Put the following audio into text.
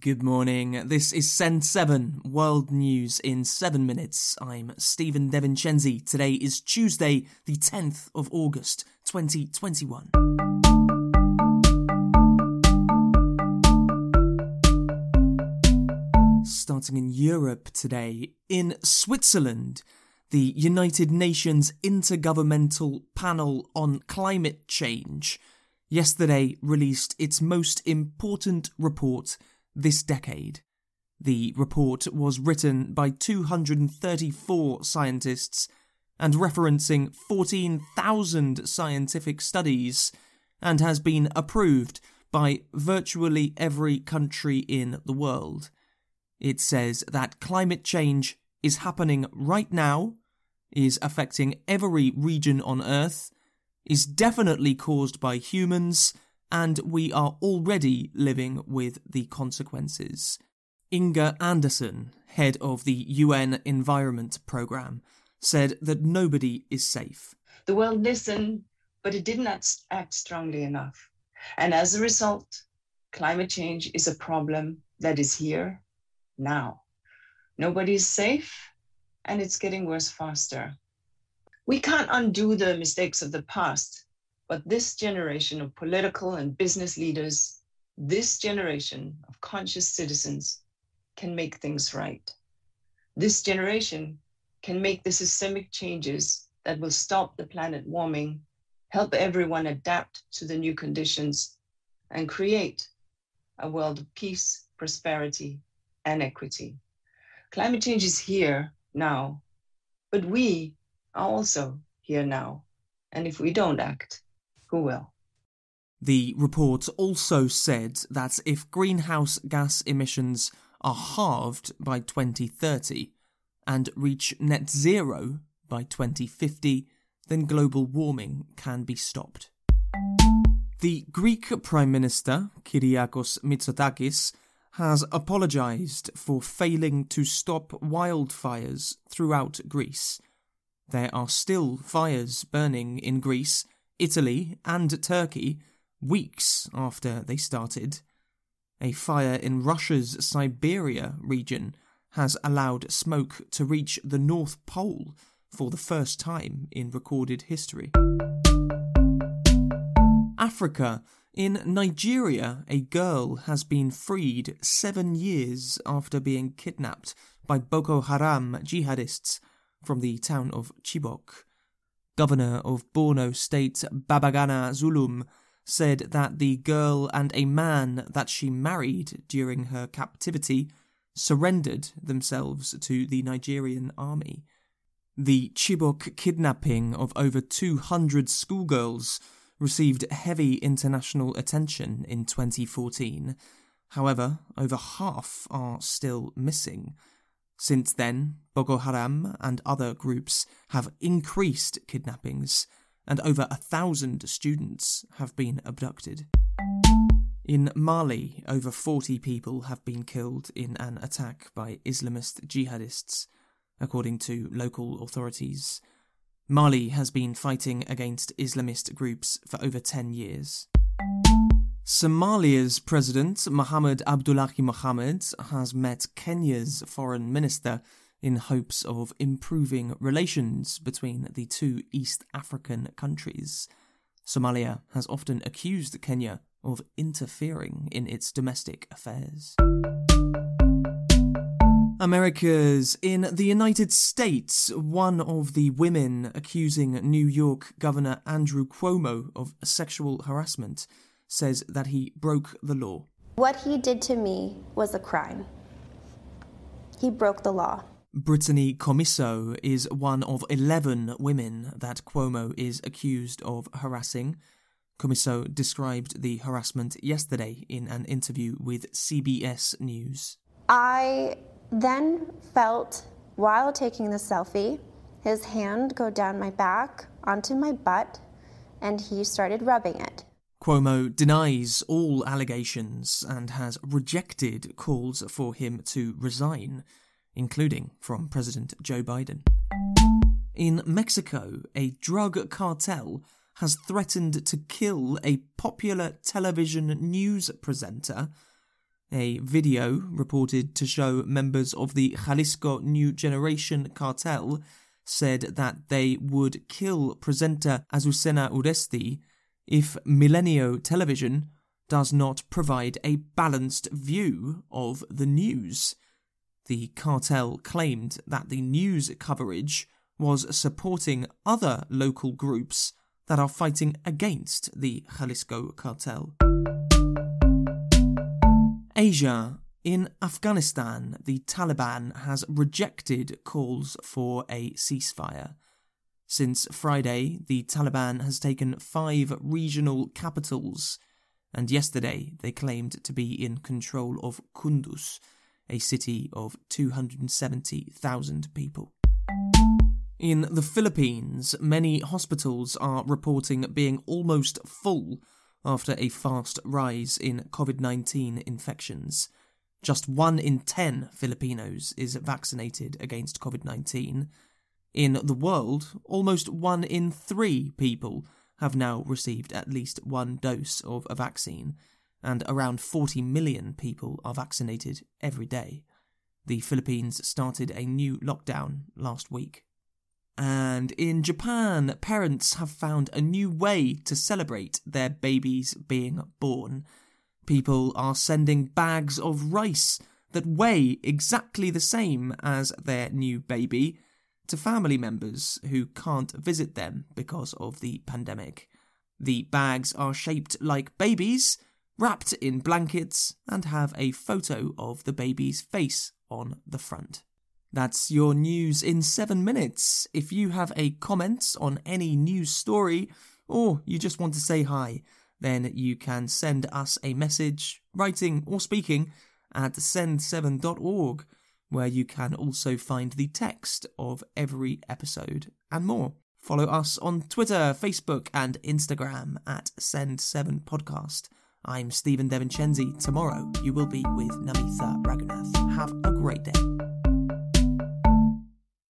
Good morning. This is Send 7 World News in 7 minutes. I'm Stephen DeVincenzi. Today is Tuesday, the 10th of August, 2021. Starting in Europe today, in Switzerland, the United Nations Intergovernmental Panel on Climate Change yesterday released its most important report this decade. The report was written by 234 scientists and referencing 14,000 scientific studies and has been approved by virtually every country in the world. It says that climate change is happening right now, is affecting every region on Earth, is definitely caused by humans, and we are already living with the consequences. Inger Andersen, head of the UN Environment Programme, said that nobody is safe. The world listened, but it did not act strongly enough. And as a result, climate change is a problem that is here now. Nobody is safe, and it's getting worse faster. We can't undo the mistakes of the past, but this generation of political and business leaders, this generation of conscious citizens can make things right. This generation can make the systemic changes that will stop the planet warming, help everyone adapt to the new conditions, and create a world of peace, prosperity, and equity. Climate change is here now, but we are also here now. And if we don't act, who will. The report also said that if greenhouse gas emissions are halved by 2030 and reach net zero by 2050, then global warming can be stopped. The Greek Prime Minister, Kyriakos Mitsotakis, has apologised for failing to stop wildfires throughout Greece. There are still fires burning in Greece, Italy, and Turkey weeks after they started. A fire in Russia's Siberia region has allowed smoke to reach the North Pole for the first time in recorded history. Africa. In Nigeria, a girl has been freed seven years after being kidnapped by Boko Haram jihadists from the town of Chibok. Governor of Borno State Babagana Zulum said that the girl and a man that she married during her captivity surrendered themselves to the Nigerian army. The Chibok kidnapping of over 200 schoolgirls received heavy international attention in 2014. However, over half are still missing. Since then, Boko Haram and other groups have increased kidnappings, and over a thousand students have been abducted. In Mali, over 40 people have been killed in an attack by Islamist jihadists, according to local authorities. Mali has been fighting against Islamist groups for over 10 years. Somalia's president, Mohamed Abdullahi Mohamed, has met Kenya's foreign minister in hopes of improving relations between the two East African countries. Somalia has often accused Kenya of interfering in its domestic affairs. America's in the United States, one of the women accusing New York Governor Andrew Cuomo of sexual harassment says that he broke the law. What he did to me was a crime. He broke the law. Brittany Commisso is one of 11 women that Cuomo is accused of harassing. Commisso described the harassment yesterday in an interview with CBS News. I then felt, while taking the selfie, his hand go down my back onto my butt, and he started rubbing it. Cuomo denies all allegations and has rejected calls for him to resign, including from President Joe Biden. In Mexico, a drug cartel has threatened to kill a popular television news presenter. A video reported to show members of the Jalisco New Generation cartel said that they would kill presenter Azucena Uresti if Milenio Television does not provide a balanced view of the news. The cartel claimed that the news coverage was supporting other local groups that are fighting against the Jalisco cartel. Asia. In Afghanistan, the Taliban has rejected calls for a ceasefire. Since Friday, the Taliban has taken five regional capitals, and yesterday they claimed to be in control of Kunduz, a city of 270,000 people. In the Philippines, many hospitals are reporting being almost full after a fast rise in COVID 19 infections. Just one in 10 Filipinos is vaccinated against COVID 19. In the world, almost one in three people have now received at least one dose of a vaccine, and around 40 million people are vaccinated every day. The Philippines started a new lockdown last week. And in Japan, parents have found a new way to celebrate their babies being born. People are sending bags of rice that weigh exactly the same as their new baby to family members who can't visit them because of the pandemic. The bags are shaped like babies, wrapped in blankets, and have a photo of the baby's face on the front. That's your news in seven minutes. If you have a comment on any news story, or you just want to say hi, then you can send us a message, writing or speaking, at send7.org, where you can also find the text of every episode and more. Follow us on Twitter, Facebook, and Instagram at Send7Podcast. I'm Stephen Devincenzi. Tomorrow you will be with Namitha Raghunath. Have a great day.